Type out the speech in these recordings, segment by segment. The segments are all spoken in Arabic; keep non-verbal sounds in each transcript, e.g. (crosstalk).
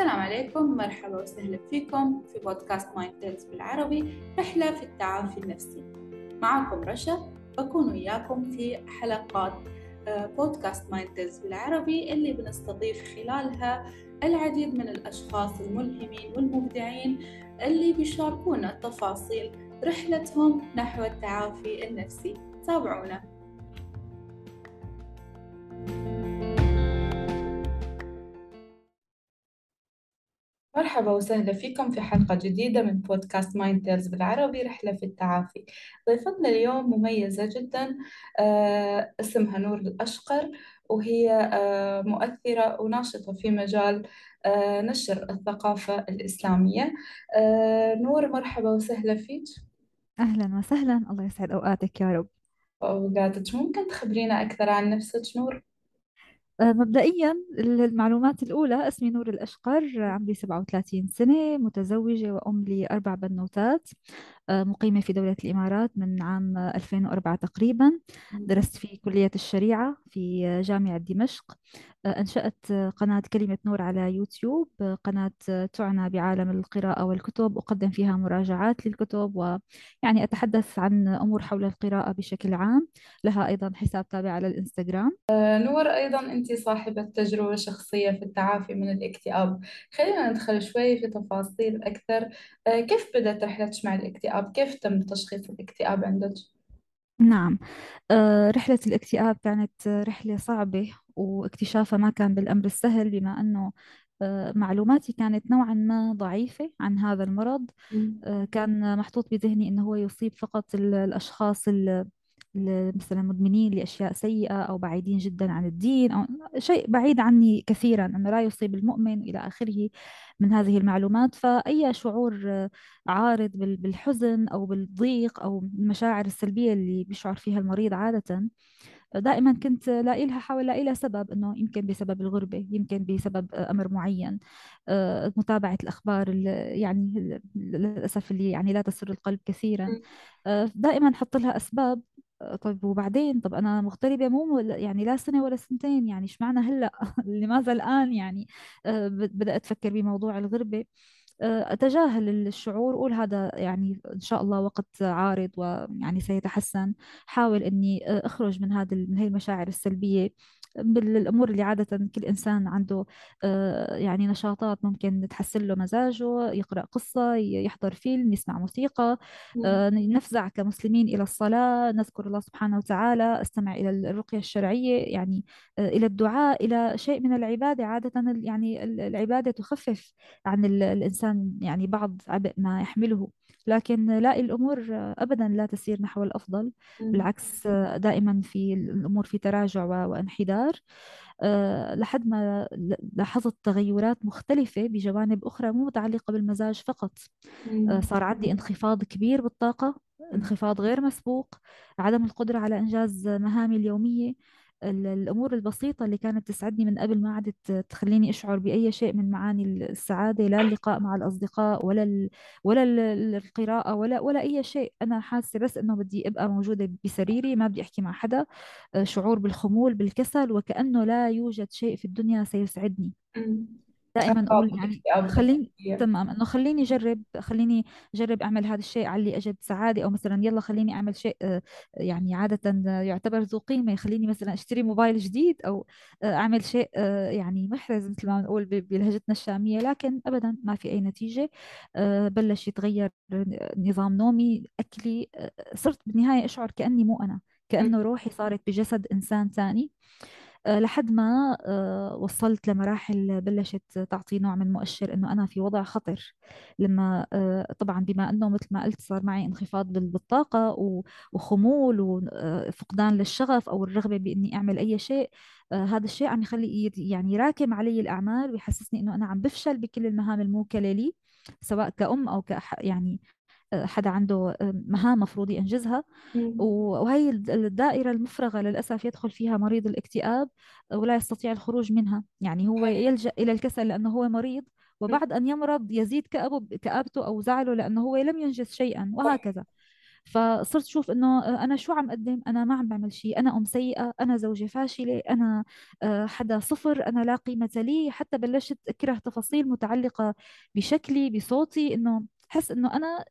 السلام عليكم مرحبا وسهلا فيكم في بودكاست Mind Tales بالعربي رحلة في التعافي النفسي. معكم رشا بكون وياكم في حلقات آه، بودكاست Mind Tales بالعربي اللي بنستضيف خلالها العديد من الأشخاص الملهمين والمبدعين اللي بيشاركونا تفاصيل رحلتهم نحو التعافي النفسي. تابعونا. مرحبا وسهلا فيكم في حلقة جديدة من بودكاست Mind Tales بالعربي رحلة في التعافي. ضيفتنا اليوم مميزة جدا آه اسمها نور الأشقر وهي آه مؤثرة وناشطة في مجال آه نشر الثقافة الإسلامية. نور مرحبا وسهلا فيك. أهلا وسهلا الله يسعد أوقاتك يا رب. أوقاتك. ممكن تخبرينا أكثر عن نفسك نور؟ آه، مبدئيا المعلومات الأولى اسمي نور الأشقر عمري 37 سنة متزوجة وأم لأربع بنوتات. مقيمة في دولة الإمارات من عام 2004 تقريبا. درست في كلية الشريعة في جامعة دمشق. آه، أنشأت قناة كلمة نور على يوتيوب. قناة تعنى بعالم القراءة والكتب. أقدم فيها مراجعات للكتب ويعني أتحدث عن أمور حول القراءة بشكل عام. لها أيضا حساب تابع على الإنستغرام. نور أيضا أنت صاحبة تجربة شخصية في التعافي من الاكتئاب. خلينا ندخل شوي في تفاصيل أكثر. آه، كيف بدأت رحلتك مع الاكتئاب؟ كيف تم تشخيص الاكتئاب عندك؟ نعم. آه، رحلة الاكتئاب كانت رحلة صعبة واكتشافها ما كان بالأمر السهل بما أنه آه، معلوماتي كانت نوعا ما ضعيفة عن هذا المرض. آه، كان محطوط بذهني أنه هو يصيب فقط الأشخاص مثلا مدمنين لأشياء سيئة أو بعيدين جدا عن الدين أو شيء بعيد عني كثيرا أنه لا يصيب المؤمن إلى آخره من هذه المعلومات. فأي شعور عارض بالحزن أو بالضيق أو المشاعر السلبية اللي بيشعر فيها المريض عادة دائما كنت لاقي لها حاول لاقي لها سبب أنه يمكن بسبب الغربة يمكن بسبب أمر معين. آه، متابعة الأخبار يعني للأسف اللي يعني لا تسر القلب كثيرا. آه، دائما حط لها أسباب. طيب وبعدين طب أنا مغتربة مو يعني لا سنة ولا سنتين يعني إيش معنى هلأ؟ (laughs) لماذا الآن؟ يعني آه، بدأت أفكر بموضوع الغربة. آه، أتجاهل الشعور أقول هذا يعني إن شاء الله وقت عارض ويعني سيتحسن. حاول إني آه، أخرج من هذه من هي المشاعر السلبية. بالأمور اللي عادة كل إنسان عنده آه، يعني نشاطات ممكن تحسن له مزاجه يقرأ قصة يحضر فيلم يسمع موسيقى نفزع كمسلمين إلى الصلاة نذكر الله سبحانه وتعالى استمع إلى الرقية الشرعية يعني إلى الدعاء إلى شيء من العبادة. عادة يعني العبادة تخفف عن الإنسان يعني بعض عبء ما يحمله. لكن لا الأمور أبدا لا تسير نحو الأفضل. بالعكس دائما في الأمور في تراجع وانحدار. آه، لحد ما لاحظت تغيرات مختلفة بجوانب أخرى مو متعلقة بالمزاج فقط. آه، صار عندي انخفاض كبير بالطاقة انخفاض غير مسبوق عدم القدرة على إنجاز مهامي اليومية. الأمور البسيطة اللي كانت تسعدني من قبل ما عادت تخليني أشعر بأي شيء من معاني السعادة لا اللقاء مع الأصدقاء ولا ال... ولا القراءة ولا ولا أي شيء. أنا حاسة بس إنه بدي أبقى موجودة بسريري ما بدي أحكي مع حدا. آه، شعور بالخمول بالكسل وكأنه لا يوجد شيء في الدنيا سيسعدني. دائما أقول يعني خليني تمام. إنه خليني أجرب خليني أجرب أعمل هذا الشيء علي أجد سعادة أو مثلا يلا خليني أعمل شيء آه، يعني عادة يعتبر ذو قيمة. يخليني مثلا أشتري موبايل جديد أو آه، أعمل شيء آه، يعني محرز مثل ما نقول بلهجتنا الشامية. لكن ابدا ما في أي نتيجة بلش يتغير نظام نومي أكلي صرت بالنهاية أشعر كأني مو أنا كأنه روحي صارت بجسد إنسان ثاني آه، لحد ما آه، وصلت لمراحل بلشت تعطي نوع من مؤشر إنه أنا في وضع خطر. لما آه، طبعا بما إنه مثل ما قلت صار معي انخفاض بالطاقة وخمول وفقدان للشغف أو الرغبة بإني أعمل أي شيء هذا الشيء عم يخلي يعني يراكم علي الأعمال ويحسسني إنه أنا عم بفشل بكل المهام الموكلة لي سواء كأم أو ك يعني حدا عنده مهام مفروض ينجزها. وهي الدائرة المفرغة للأسف يدخل فيها مريض الاكتئاب ولا يستطيع الخروج منها. يعني هو يلجأ إلى الكسل لأنه هو مريض وبعد أن يمرض يزيد كأبه كآبته أو زعله لأنه هو لم ينجز شيئا وهكذا. فصرت شوف إنه أنا شو عم أقدم؟ أنا ما عم بعمل شيء. أنا أم سيئة أنا زوجة فاشلة أنا آه، حدا صفر أنا لا قيمة لي. حتى بلشت أكره تفاصيل متعلقة بشكلي بصوتي إنه حس إنه أنا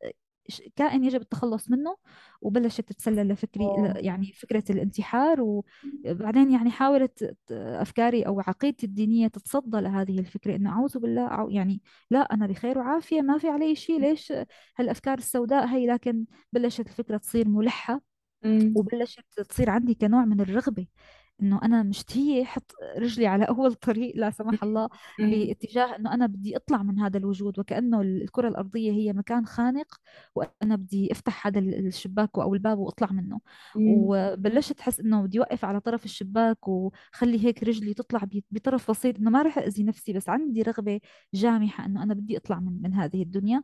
كائن يجب التخلص منه وبلشت تتسلل لفكري أوه. يعني فكرة الانتحار وبعدين يعني حاولت أفكاري أو عقيدتي الدينية تتصدى لهذه الفكرة إنه أعوذ بالله يعني لا أنا بخير وعافية ما في علي شيء ليش هالأفكار السوداء هي؟ لكن بلشت الفكرة تصير ملحة وبلشت تصير عندي كنوع من الرغبة إنه أنا مشتهيه أحط رجلي على أول طريق لا سمح الله باتجاه إنه أنا بدي أطلع من هذا الوجود وكأنه الكرة الأرضية هي مكان خانق وأنا بدي أفتح هذا الشباك أو الباب وأطلع منه. وبلشت أحس إنه بدي اوقف على طرف الشباك وخلي هيك رجلي تطلع بطرف بسيط إنه ما رح أذي نفسي بس عندي رغبة جامحة إنه أنا بدي أطلع من من هذه الدنيا.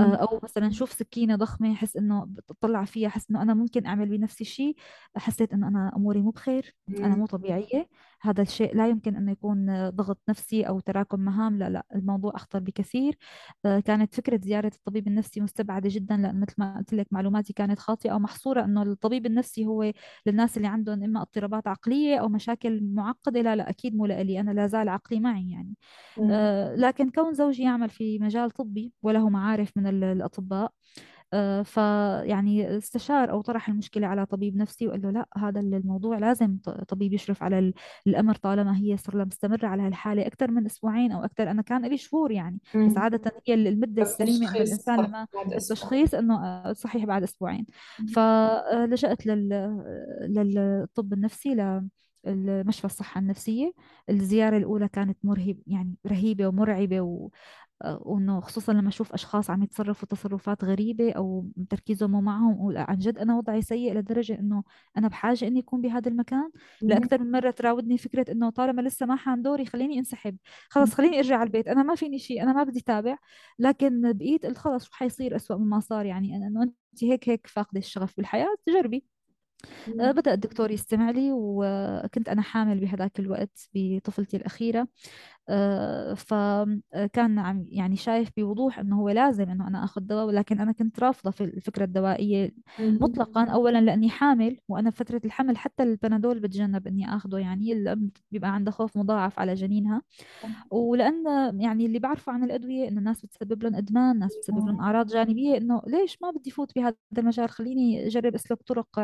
آه، أو مثلا شوف سكينة ضخمة أحس إنه بطلع فيها أحس إنه أنا ممكن أعمل بنفسي شيء حسيت إنه أنا أموري مو بخير أنا مو طبيعية. هذا الشيء لا يمكن أنه يكون ضغط نفسي أو تراكم مهام. لا لا الموضوع أخطر بكثير. آه، كانت فكرة زيارة الطبيب النفسي مستبعدة جدا لأن مثل ما قلت لك معلوماتي كانت خاطئة أو محصورة أنه الطبيب النفسي هو للناس اللي عندهم إما اضطرابات عقلية أو مشاكل معقدة. لا لا أكيد مو لإلي. أنا لا زال عقلي معي يعني. آه، لكن كون زوجي يعمل في مجال طبي وله معارف من الأطباء آه، فيعني استشار أو طرح المشكلة على طبيب نفسي وقال له لا هذا الموضوع لازم طبيب يشرف على الأمر طالما هي صار مستمرة على هالحالة أكثر من أسبوعين أو أكثر أنا كان لي شهور يعني بس عادة هي المدة السليمة إنه الإنسان لما التشخيص إنه آه، صحيح بعد أسبوعين. فلجأت للطب النفسي المشفى الصحة النفسية. الزيارة الأولى كانت مرهب يعني رهيبة ومرعبة و... وإنه خصوصا لما أشوف أشخاص عم يتصرفوا تصرفات غريبة أو تركيزهم مو معهم وعن جد أنا وضعي سيء لدرجة إنه أنا بحاجة إني أكون بهذا المكان لاكثر من مرة تراودني فكرة إنه طالما لسه ما حان دوري خليني انسحب خلص خليني أرجع على البيت أنا ما فيني شيء أنا ما بدي تابع لكن بقيت قلت خلص شو حيصير اسوء مما صار يعني إنه أنت هيك هيك فاقدة الشغف بالحياة جربي. بدأ الدكتور يستمع لي وكنت أنا حامل بهذاك الوقت بطفلتي الأخيرة. آه، فكان عم يعني شايف بوضوح إنه هو لازم إنه أنا آخذ دواء ولكن أنا كنت رافضة في الفكرة الدوائية مطلقا. اولا لأني حامل وأنا في فترة الحمل حتى البنادول بتجنب إني اخذه يعني الام بيبقى عندها خوف مضاعف على جنينها. ولأن يعني اللي بعرفه عن الأدوية إنه الناس بتسبب لهم إدمان ناس بتسبب لهم أعراض جانبية إنه ليش ما بدي فوت بهذا المجال؟ خليني أجرب اسلك طرق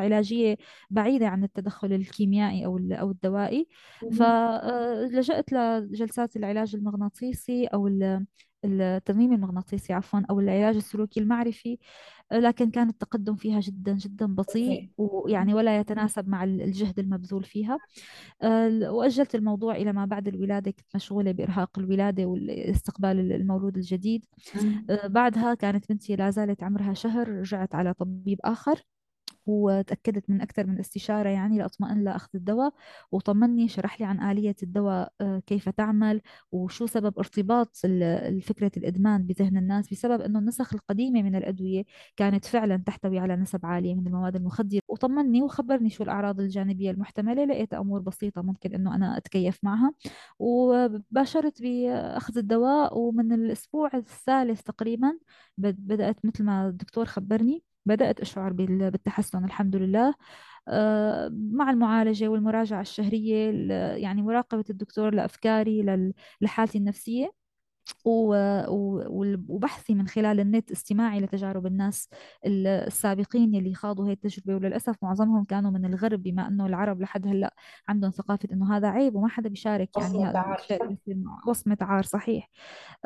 بعيدة عن التدخل الكيميائي أو أو الدوائي. فلجأت لجلسات العلاج المغناطيسي أو الترميم المغناطيسي عفوا أو العلاج السلوكي المعرفي. لكن كان التقدم فيها جدا جدا بطيء ويعني ولا يتناسب مع الجهد المبذول فيها. وأجلت الموضوع إلى ما بعد الولادة. كنت مشغولة بإرهاق الولادة واستقبال المولود الجديد. بعدها كانت بنتي لا زالت عمرها شهر رجعت على طبيب آخر. وتأكدت من أكثر من استشارة يعني لأطمئن لأخذ الدواء وطمني شرح لي عن آلية الدواء آه، كيف تعمل وشو سبب ارتباط فكرة الإدمان بذهن الناس بسبب أنه النسخ القديمة من الأدوية كانت فعلا تحتوي على نسب عالية من المواد المخدرة. وطمني وخبرني شو الأعراض الجانبية المحتملة لقيت أمور بسيطة ممكن أنه أنا أتكيف معها. وباشرت بأخذ الدواء ومن الأسبوع الثالث تقريبا بدأت مثل ما الدكتور خبرني بدأت أشعر بالتحسن الحمد لله. آه، مع المعالجة والمراجعة الشهرية يعني مراقبة الدكتور لأفكاري لحالتي النفسية. وبحثي من خلال النت استماعي لتجارب الناس السابقين يلي خاضوا هي التجربة. وللأسف معظمهم كانوا من الغرب بما أنه العرب لحد هلأ عندهم ثقافة أنه هذا عيب وما حدا بيشارك يعني هذا الشيء وصمة عار صحيح.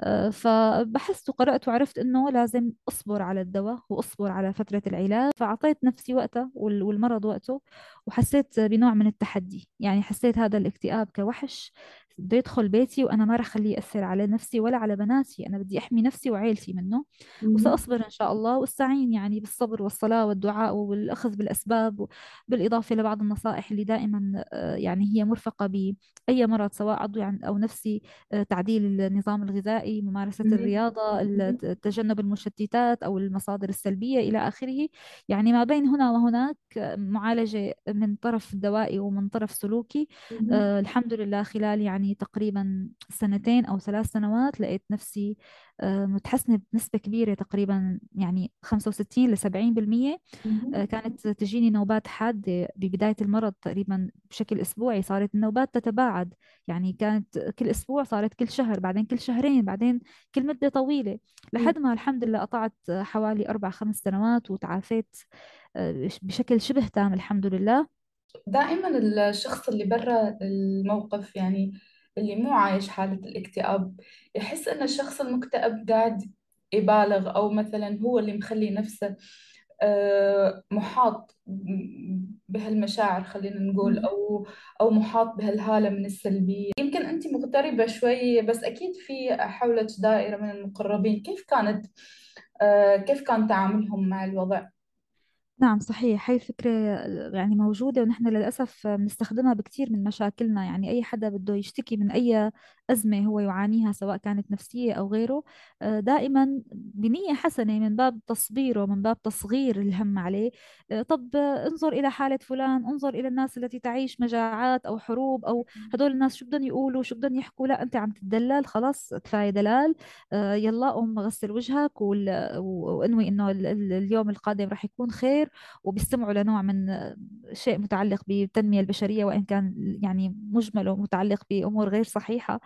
آه، فبحثت وقرأت وعرفت أنه لازم أصبر على الدواء وأصبر على فترة العلاج. فأعطيت نفسي وقتها والمرض وقته وحسيت بنوع من التحدي. يعني حسيت هذا الاكتئاب كوحش بده يدخل بيتي وأنا ما رح أخليه يأثر على نفسي ولا على بناتي. أنا بدي أحمي نفسي وعيلتي منه. وسأصبر إن شاء الله واستعين يعني بالصبر والصلاة والدعاء والأخذ بالأسباب بالاضافه لبعض النصائح اللي دائما آه، يعني هي مرفقة بأي مرض سواء عضوي أو نفسي آه، تعديل النظام الغذائي ممارسة الرياضة تجنب المشتتات أو المصادر السلبية إلى آخره. يعني ما بين هنا وهناك معالجة من طرف دوائي ومن طرف سلوكي. آه، الحمد لله خلال يعني يعني تقريبا سنتين أو ثلاث سنوات لقيت نفسي آه، متحسنة بنسبة كبيرة تقريبا يعني 65 ل 70% آه،. كانت تجيني نوبات حادة ببداية المرض تقريبا بشكل أسبوعي صارت النوبات تتباعد. يعني كانت كل أسبوع صارت كل شهر بعدين كل شهرين بعدين كل مدة طويلة. لحد ما الحمد لله قطعت حوالي أربع خمس سنوات وتعافيت آه، بشكل شبه تام الحمد لله. دائما الشخص اللي برا الموقف يعني اللي مو عايش حالة الاكتئاب يحس إن الشخص المكتئب قاعد يبالغ أو مثلا هو اللي مخلي نفسه آه، محاط بهالمشاعر خلينا نقول. أو أو محاط بهالهالة من السلبية يمكن أنت مغتربة شوي بس أكيد في حولك دائرة من المقربين كيف كانت آه، كيف كان تعاملهم مع الوضع؟ نعم صحيح. هاي الفكرة يعني موجودة ونحن للأسف بنستخدمها بكثير من مشاكلنا. يعني أي حدا بده يشتكي من أي أزمة هو يعانيها سواء كانت نفسية أو غيره آه، دائما بنية حسنة من باب تصبيره من باب تصغير الهم عليه آه، طب آه، انظر إلى حالة فلان انظر إلى الناس التي تعيش مجاعات أو حروب أو هدول الناس شو بدهم يقولوا شو بدهم يحكوا؟ لا أنت عم تدلل خلاص كفاية دلال يلا قوم غسل وجهك وانوي إنه ال- ال- اليوم القادم رح يكون خير وبيستمعوا لنوع من شيء متعلق بالتنمية البشرية وإن كان يعني مجمله متعلق بأمور غير صحيحة. آه،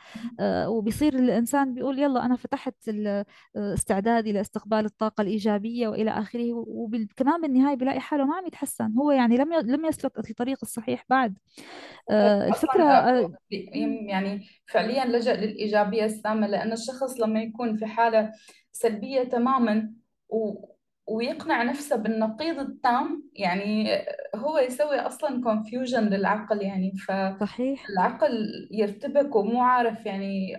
وبيصير الإنسان بيقول يلا أنا فتحت ال- استعدادي لاستقبال الطاقة الإيجابية وإلى آخره وكمان بالنهاية بيلاقي حاله ما عم يتحسن. هو يعني لم لم يسلك الطريق الصحيح بعد. آه، الفكرة آه، يعني فعليا لجأ للإيجابية السامة لأن الشخص لما يكون في حالة سلبية تماما و ويقنع نفسه بالنقيض التام يعني هو يسوي أصلا confusion للعقل يعني فالعقل يرتبك ومو عارف يعني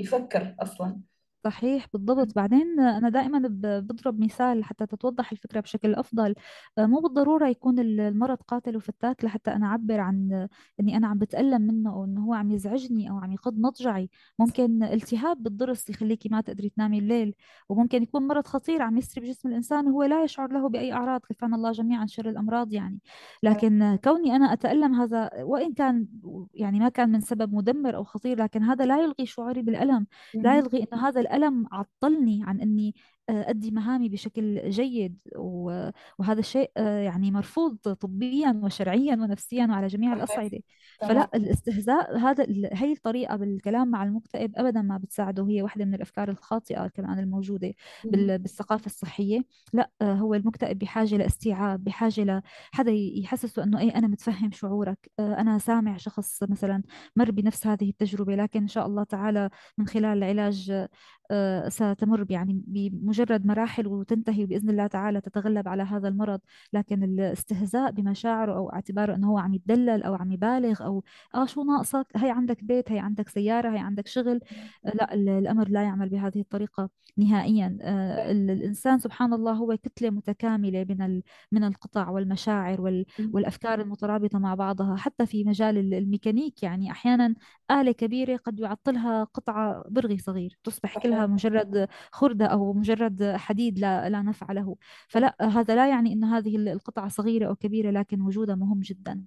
يفكر أصلا. صحيح بالضبط. بعدين أنا دائما ب- بضرب مثال حتى تتوضح الفكرة بشكل أفضل. آه، مو بالضرورة يكون ال- المرض قاتل وفتاك لحتى أنا أعبر عن إني أنا عم بتألم منه أو إنه هو عم يزعجني أو عم يقض مضجعي. ممكن التهاب بالضرس يخليكي ما تقدري تنامي الليل. وممكن يكون مرض خطير عم يسري بجسم الإنسان وهو لا يشعر له بأي أعراض كفانا الله جميعا شر الأمراض يعني. لكن كوني أنا أتألم هذا وإن كان يعني ما كان من سبب مدمر أو خطير لكن هذا لا يلغي شعوري بالألم لا مهم. يلغي أن هذا الألم عطلني عن أني أدي مهامي بشكل جيد وهذا الشيء آه، يعني مرفوض طبيا وشرعيا ونفسيا وعلى جميع الأصعدة. فلا الاستهزاء هذا هي الطريقة بالكلام مع المكتئب أبدا ما بتساعده. هي واحدة من الأفكار الخاطئة كمان الموجودة بالثقافة الصحية. لا آه، هو المكتئب بحاجة لاستيعاب بحاجة لحدا يحسسه أنه إيه أنا متفهم شعورك آه، أنا سامع شخص مثلا مر بنفس هذه التجربة لكن إن شاء الله تعالى من خلال العلاج آه، ستمر يعني بمجرد مراحل وتنتهي بإذن الله تعالى تتغلب على هذا المرض لكن الاستهزاء بمشاعره أو اعتباره أنه هو عم يتدلل أو عم يبالغ أو آه شو ناقصك؟ هي عندك بيت هي عندك سيارة هي عندك شغل. آه، لا ال- الأمر لا يعمل بهذه الطريقة نهائيا. آه، ال- الإنسان سبحان الله هو كتلة متكاملة من من القطع والمشاعر وال- والأفكار المترابطة مع بعضها حتى في مجال ال- الميكانيك. يعني أحيانا آلة كبيرة قد يعطلها قطعة برغي صغير تصبح كلها مجرد خردة أو مجرد حديد لا, لا نفع له. فلا هذا لا يعني أن هذه القطعة صغيرة أو كبيرة لكن وجودها مهم جدا.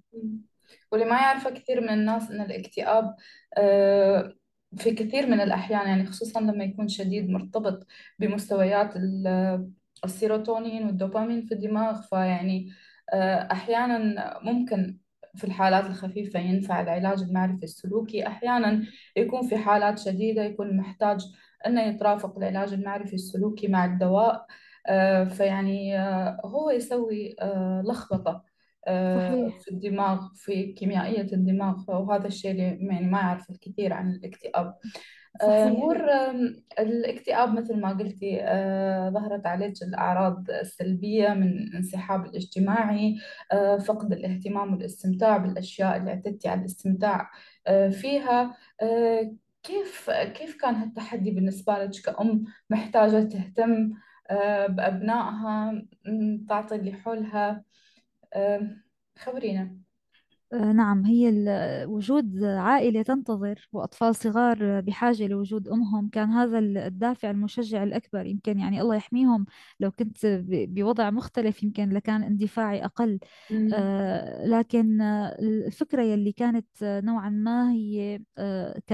واللي ما يعرفه كثير من الناس إن الاكتئاب آه، في كثير من الأحيان يعني خصوصا لما يكون شديد مرتبط بمستويات ال- السيروتونين والدوبامين في الدماغ فيعني آه، أحيانا ممكن في الحالات الخفيفة ينفع العلاج المعرفي السلوكي. أحيانا يكون في حالات شديدة يكون محتاج أنه يترافق العلاج المعرفي السلوكي مع الدواء آه، فيعني آه، هو يسوي آه، لخبطة صحيح. في الدماغ في كيميائية الدماغ وهذا الشيء اللي يعني ما يعرف الكثير عن الاكتئاب. صحيح. نور الاكتئاب مثل ما قلتي ظهرت عليك الأعراض السلبية من انسحاب الاجتماعي فقد الاهتمام والاستمتاع بالأشياء اللي اعتدتي على الاستمتاع فيها كيف كيف كان هالتحدي بالنسبة لك كأم محتاجة تهتم آه، بأبنائها تعطي اللي حولها؟ آه، خبرينا. آه، نعم هي وجود عائلة تنتظر وأطفال صغار بحاجة لوجود أمهم كان هذا ال- الدافع المشجع الأكبر. يمكن يعني الله يحميهم لو كنت بوضع مختلف يمكن لكان اندفاعي أقل. آه، لكن الفكرة يلي كانت نوعا ما هي آه، ك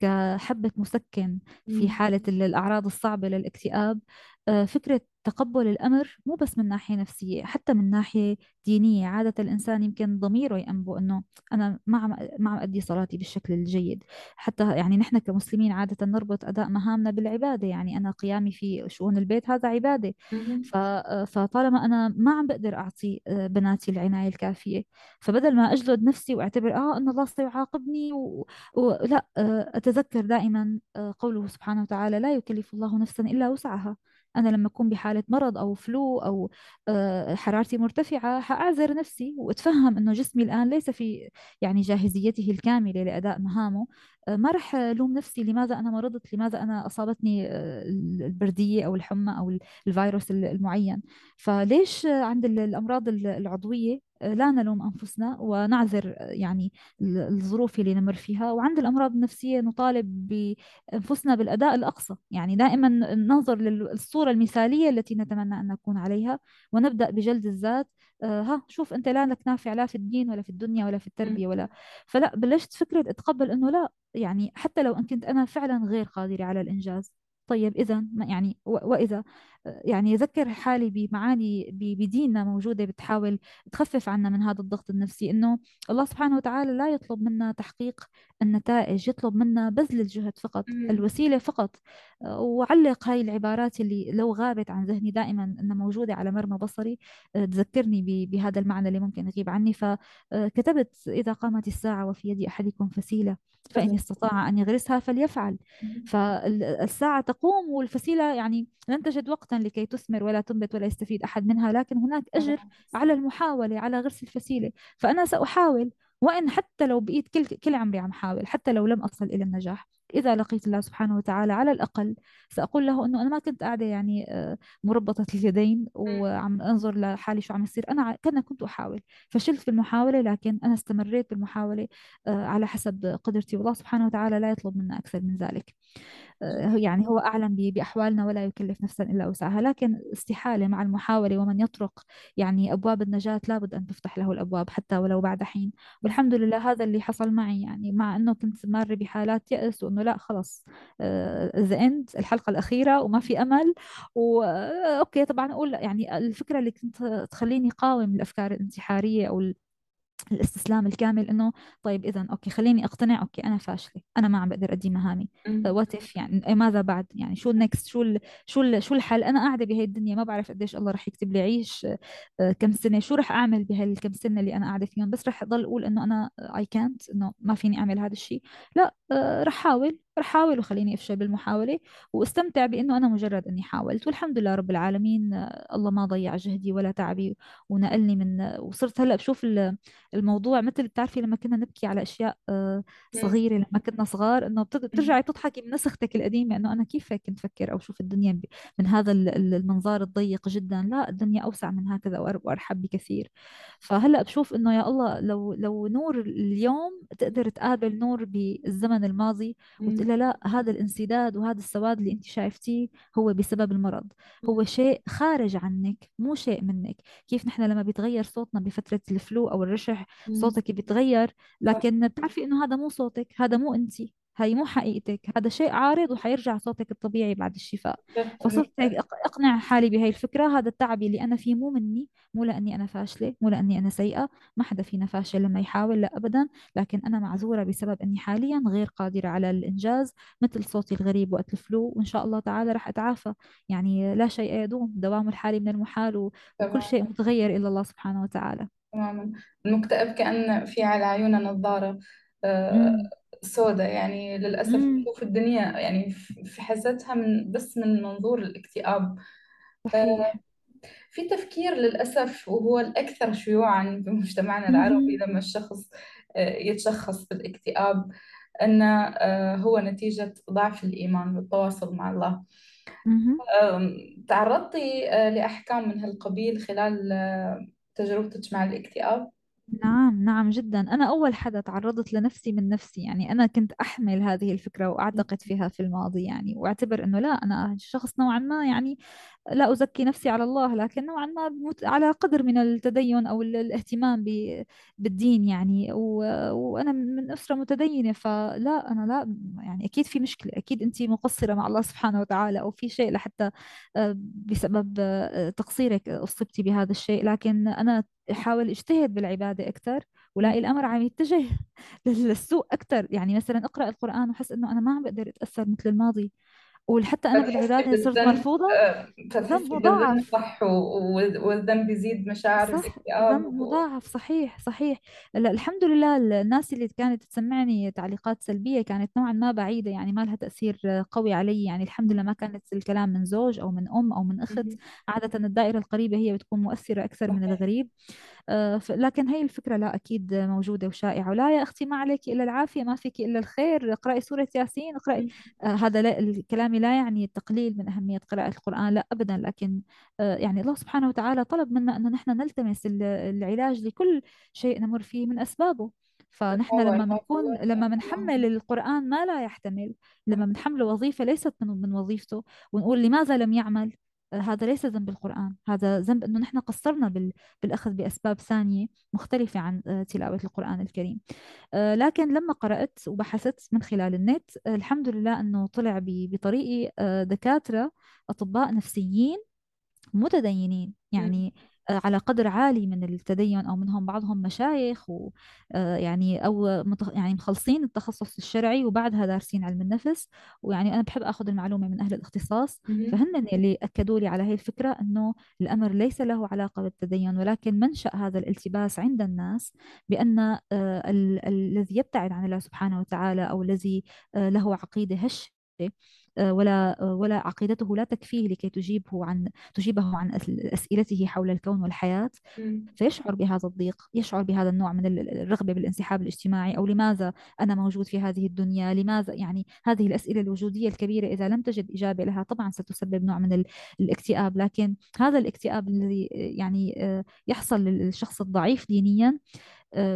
كحبة مسكن في. حالة ال- الأعراض الصعبة للاكتئاب آه، فكرة تقبل الأمر مو بس من ناحية نفسية حتى من ناحية دينية. عادة الإنسان يمكن ضميره يأنبه أنه أنا ما عم ما عم أدي صلاتي بالشكل الجيد. حتى يعني نحن كمسلمين عادة نربط أداء مهامنا بالعبادة. يعني أنا قيامي في شؤون البيت هذا عبادة. ف... فطالما أنا ما عم بقدر أعطي آه، بناتي العناية الكافية فبدل ما أجلد نفسي وأعتبر آه أن الله سيعاقبني و... ولا آه، أتذكر دائما آه، قوله سبحانه وتعالى لا يكلف الله نفسا إلا وسعها. أنا لما أكون بحالة مرض أو فلو أو آه، حرارتي مرتفعة حأعذر نفسي وأتفهم أنه جسمي الآن ليس في يعني جاهزيته الكاملة لأداء مهامه آه، ما رح لوم نفسي لماذا أنا مرضت لماذا أنا أصابتني آه، البردية أو الحمى أو الفيروس المعين. فليش عند ال- الأمراض ال- العضوية لا نلوم أنفسنا ونعذر يعني ال- الظروف اللي نمر فيها. وعند الأمراض النفسية نطالب بأنفسنا بالأداء الأقصى. يعني دائما ننظر للصورة المثالية التي نتمنى أن نكون عليها ونبدأ بجلد الذات. آه، ها شوف أنت لا لك نافع لا في الدين ولا في الدنيا ولا في التربية ولا. فلا بلشت فكرة أتقبل أنه لا. يعني حتى لو أن كنت أنا فعلا غير قادرة على الإنجاز. طيب إذا يعني وإذا يعني أذكر حالي بمعاني بديننا موجودة بتحاول تخفف عنا من هذا الضغط النفسي إنه الله سبحانه وتعالى لا يطلب منا تحقيق النتائج يطلب منا بذل الجهد فقط. الوسيلة فقط. آه، وعلق هاي العبارات اللي لو غابت عن ذهني دائما أنها موجودة على مرمى بصري آه، تذكرني بهذا المعنى اللي ممكن يغيب عني. فكتبت إذا قامت الساعة وفي يد أحدكم فسيلة فإن استطاع أن يغرسها فليفعل. فالساعة تقوم والفسيلة يعني لن تجد وقتا لكي تثمر ولا تنبت ولا يستفيد أحد منها لكن هناك أجر على المحاولة على غرس الفسيلة. فأنا سأحاول وإن حتى لو بقيت كل كل عمري عم حاول حتى لو لم أصل إلى النجاح إذا لقيت الله سبحانه وتعالى على الأقل سأقول له أنه أنا ما كنت قاعدة يعني آه، مربطة اليدين. وعم أنظر لحالي شو عم يصير. أنا كنا كنت أحاول. فشلت في المحاولة لكن أنا استمريت بالمحاولة آه، على حسب قدرتي. والله سبحانه وتعالى لا يطلب منا أكثر من ذلك. يعني هو أعلم بأحوالنا ولا يكلف نفسا إلا وسعها. لكن استحالة مع المحاولة ومن يطرق يعني أبواب النجاة لابد أن تفتح له الأبواب حتى ولو بعد حين. والحمد لله هذا اللي حصل معي. يعني مع أنه كنت مارة بحالات يأس وأنه لا خلص ذا إند الحلقة الأخيرة وما في أمل. وأوكي طبعا أقول يعني الفكرة اللي كنت تخليني قاوم الأفكار الانتحارية أو الاستسلام الكامل إنه طيب اذا أوكي خليني أقتنع أوكي أنا فاشلة أنا ما عم بقدر أدي مهامي. what if يعني إيه ماذا بعد؟ يعني شو ال next شو ال شو ال شو الحل؟ أنا قاعدة بهي الدنيا ما بعرف قديش الله رح يكتب لي عيش آه، كم سنة شو رح أعمل بهالكم سنة اللي أنا قاعدة فيهم؟ بس رح أضل أقول إنه أنا اي كانت إنه ما فيني أعمل هذا الشيء لا آه، رح أحاول. رح أحاول وخليني أفشل بالمحاولة واستمتع بإنه أنا مجرد إني حاولت والحمد لله رب العالمين آه، الله ما ضيع جهدي ولا تعبي ونقلني من وصرت هلأ بشوف ال- الموضوع مثل بتعرفي لما كنا نبكي على أشياء آه،. صغيرة لما كنا صغار إنه. بترجعي تضحكي من نسختك القديمة إنه أنا كيف كنت أفكر أو شوف الدنيا من هذا ال- ال- المنظار الضيق جدا لا الدنيا أوسع من هكذا وأرحب بكثير فهلأ بشوف إنه يا الله لو لو نور اليوم تقدر تقابل نور بالزمن الماضي مم. وتقول له لا هذا الانسداد وهذا السواد اللي أنت شايفتيه هو بسبب المرض. هو شيء خارج عنك مو شيء منك كيف نحن لما بيتغير صوتنا بفترة الفلو أو الرشح. صوتك بيتغير لكن بتعرفي إنه هذا مو صوتك هذا مو أنت هاي مو حقيقتك هذا شيء عارض وحيرجع صوتك الطبيعي بعد الشفاء. فصرت هيك أقنع حالي بهاي الفكرة. هذا التعب اللي أنا فيه مو مني مو لأني أنا فاشلة مو لأني أنا سيئة ما حدا فينا فاشل لما يحاول لا أبدا. لكن أنا معذورة بسبب أني حاليا غير قادرة على الإنجاز مثل صوتي الغريب وقت الفلو. وإن شاء الله تعالى رح أتعافى. يعني لا شيء يدوم دوام الحال من المحال. وكل شيء متغير إلا الله سبحانه وتعالى. تماما. المكتئب كأن في على عيونه نظارة سوداء يعني للأسف امم بشوف الدنيا يعني في في حستها من بس من منظور الاكتئاب. صحيح. في تفكير للأسف وهو الأكثر شيوعا في مجتمعنا العربي لما الشخص آه، يتشخص بالاكتئاب أن آه، هو نتيجة ضعف الإيمان والتواصل مع الله. امم آم، تعرضتي آه، لأحكام من هالقبيل خلال آه، تجربتك مع الاكتئاب؟ نعم نعم جدا. أنا أول حدا تعرضت لنفسي من نفسي يعني أنا كنت أحمل هذه الفكرة وأعتقد فيها في الماضي يعني وأعتبر أنه لا أنا شخص نوعا ما يعني لا أزكي نفسي على الله لكن نوعا ما على قدر من التدين أو ال- الاهتمام بالدين يعني. وأنا من أسرة متدينة فلا أنا لا يعني أكيد في مشكلة أكيد أنت مقصرة مع الله سبحانه وتعالى أو في شيء لحتى آه، بسبب آه، تقصيرك أصبتي بهذا الشيء لكن أنا احاول اجتهد بالعبادة أكثر ولاقي الأمر عم يتجه (laughs) للسوء أكثر يعني مثلا اقرأ القرآن وحس إنه أنا ما عم بقدر أتأثر مثل الماضي. وحتى أنا بالعباده صرت مرفوضة؟ آه، ذنب مضاعف. صح والذنب يزيد مشاعر صح الاكتئاب ذنب مضاعف. صحيح صحيح. لا الحمد لله ال- الناس اللي كانت تسمعني تعليقات سلبية كانت نوعا ما بعيدة يعني ما لها تأثير قوي علي. يعني الحمد لله ما كانت الكلام من زوج أو من أم أو من أخت. مهم. عادة الدائرة القريبة هي بتكون مؤثرة أكثر من الغريب. آه، لكن هي الفكرة لا أكيد موجودة وشائعة. ولا يا أختي ما عليك إلا العافية ما فيك إلا الخير. اقرأي سورة ياسين اقرأي آه، هذا لا الكلام لا يعني التقليل من أهمية قراءة القرآن لا أبدا. لكن آه، يعني الله سبحانه وتعالى طلب منا أنه نحن نلتمس ال- العلاج لكل شيء نمر فيه من أسبابه. فنحن لما بنكون لما بنحمل القرآن ما لا يحتمل. لما بنحمله وظيفة ليست من من وظيفته ونقول لماذا لم يعمل؟ آه، هذا ليس ذنب القرآن. هذا ذنب أنه نحن قصرنا بال بالأخذ بأسباب ثانية مختلفة عن آه، تلاوة القرآن الكريم. آه، لكن لما قرأت وبحثت من خلال النت الحمد لله أنه طلع ب- بطريقي آه، دكاترة أطباء نفسيين متدينين. يعني على قدر عالي من التدين أو منهم بعضهم مشايخ ويعني أو متخ- يعني مخلصين التخصص الشرعي وبعدها دارسين علم النفس ويعني أنا بحب آخذ المعلومة من أهل الاختصاص. فهن اللي أكدوا لي على هي الفكرة إنه الأمر ليس له علاقة بالتدين ولكن منشأ هذا الالتباس عند الناس بأن آه، ال- الذي يبتعد عن الله سبحانه وتعالى أو الذي آه، له عقيدة هشة آه، ولا آه، ولا عقيدته لا تكفيه لكي تجيبه عن تجيبه عن أسئلته حول الكون والحياة. مم. فيشعر بهذا الضيق يشعر بهذا النوع من ال- الرغبة بالانسحاب الاجتماعي أو لماذا أنا موجود في هذه الدنيا؟ لماذا يعني هذه الأسئلة الوجودية الكبيرة إذا لم تجد إجابة لها طبعا ستسبب نوع من ال- الاكتئاب. لكن هذا الاكتئاب الذي آه، يعني آه، يحصل للشخص الضعيف دينيا آه،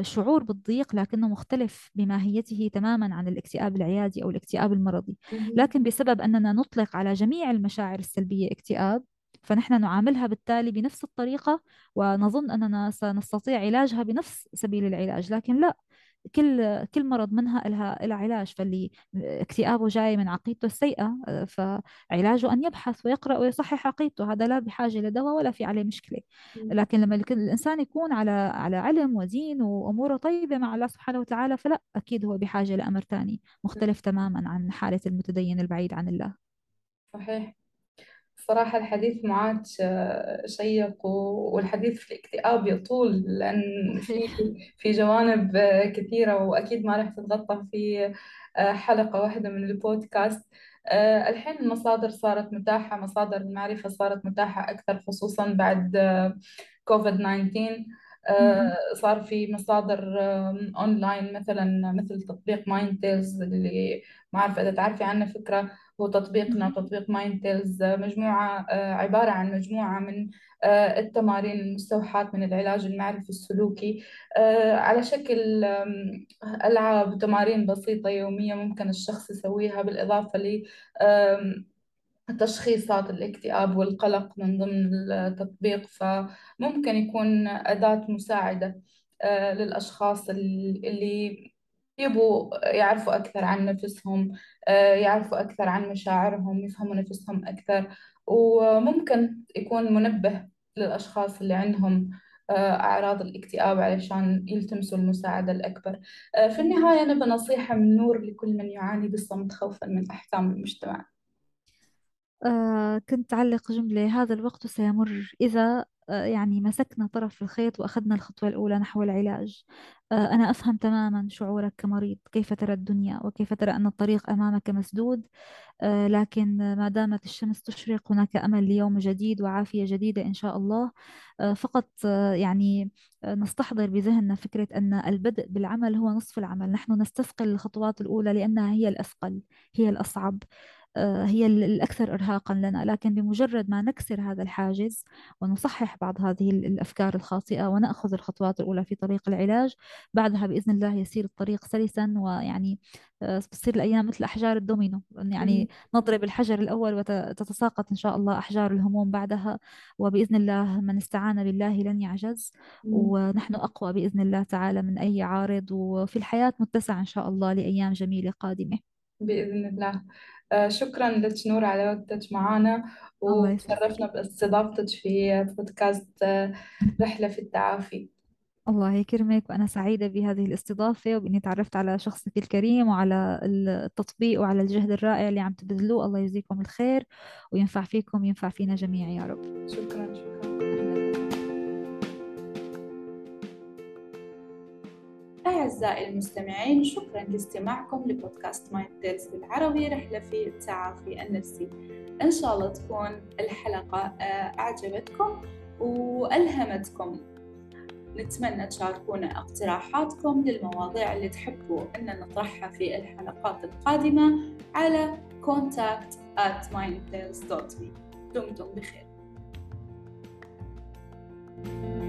شعور بالضيق لكنه مختلف بماهيته تماما عن الاكتئاب العيادي أو الاكتئاب المرضي. لكن بسبب أننا نطلق على جميع المشاعر السلبية اكتئاب فنحن نعاملها بالتالي بنفس الطريقة ونظن أننا سنستطيع علاجها بنفس سبيل العلاج لكن لا كل كل مرض منها لها لها علاج فاللي اكتئابه جاي من عقيدته السيئة فعلاجه أن يبحث ويقرأ ويصحح عقيدته. هذا لا بحاجة لدواء ولا في عليه مشكلة. لكن لما الإنسان يكون على على علم ودين وأموره طيبة مع الله سبحانه وتعالى فلا أكيد هو بحاجة لأمر تاني مختلف تماما عن حالة المتدين البعيد عن الله. صحيح. صراحة الحديث معك آه، شيق والحديث في الاكتئاب يطول لأن في في جوانب آه، كثيرة وأكيد ما راح تتغطى في آه، حلقة واحدة من البودكاست. الحين المصادر صارت متاحة مصادر المعرفة صارت متاحة أكثر خصوصا بعد كوفيد 19 م-م. آه، صار في مصادر آم، أونلاين مثلا مثل تطبيق مايند تيلز اللي ما أعرف إذا تعرفي عنه فكرة. هو تطبيقنا م-م. تطبيق مايند تيلز مجموعة آه، عبارة عن مجموعة من آه، التمارين المستوحاة من العلاج المعرفي السلوكي آه، على شكل ألعاب تمارين بسيطة يومية ممكن الشخص يسويها بالإضافة ل تشخيصات الاكتئاب والقلق من ضمن التطبيق فممكن يكون أداة مساعدة آه، للأشخاص ال- اللي يبوا يعرفوا أكثر عن نفسهم آه، يعرفوا أكثر عن مشاعرهم يفهموا نفسهم أكثر. وممكن يكون منبه للأشخاص اللي عندهم آه، أعراض الاكتئاب علشان يلتمسوا المساعدة الأكبر. آه، في. النهاية نبى نصيحة من نور لكل من يعاني بالصمت خوفا من أحكام المجتمع. آه كنت أعلق جملة هذا الوقت سيمر إذا آه يعني مسكنا طرف الخيط وأخذنا الخطوة الأولى نحو العلاج. أنا أفهم تماما شعورك كمريض كيف ترى الدنيا وكيف ترى أن الطريق أمامك مسدود؟ آه لكن ما دامت الشمس تشرق هناك أمل ليوم جديد وعافية جديدة إن شاء الله. آه فقط آه يعني نستحضر بذهننا فكرة أن البدء بالعمل هو نصف العمل. نحن نستثقل الخطوات الأولى لأنها هي الأثقل هي الأصعب. هي الأكثر إرهاقا لنا. لكن بمجرد ما نكسر هذا الحاجز ونصحح بعض هذه الأفكار الخاطئة ونأخذ الخطوات الأولى في طريق العلاج بعدها بإذن الله يسير الطريق سلسا ويعني آه، بتصير الأيام مثل أحجار الدومينو. يعني نضرب الحجر الأول وتتساقط إن شاء الله أحجار الهموم بعدها وبإذن الله من استعان بالله لن يعجز. ونحن أقوى بإذن الله تعالى من أي عارض وفي الحياة متسع إن شاء الله لأيام جميلة قادمة. بإذن الله. آه شكرا لك نور على وقتك معنا وتشرفنا باستضافتك في بودكاست آه رحلة في التعافي. الله يكرمك وأنا سعيدة بهذه الاستضافة وبإني تعرفت على شخصك الكريم وعلى التطبيق وعلى الجهد الرائع اللي عم تبذلوه. الله يجزيكم الخير وينفع فيكم وينفع فينا جميعا يا رب. شكرا. أعزائي المستمعين شكرا لاستماعكم لبودكاست مايند تيلز بالعربي رحلة في التعافي النفسي إن شاء الله تكون الحلقة آه، أعجبتكم وألهمتكم. نتمنى تشاركونا اقتراحاتكم للمواضيع اللي تحبوا أن نطرحها في الحلقات القادمة على contact at mindtales.me دمتم بخير. thank you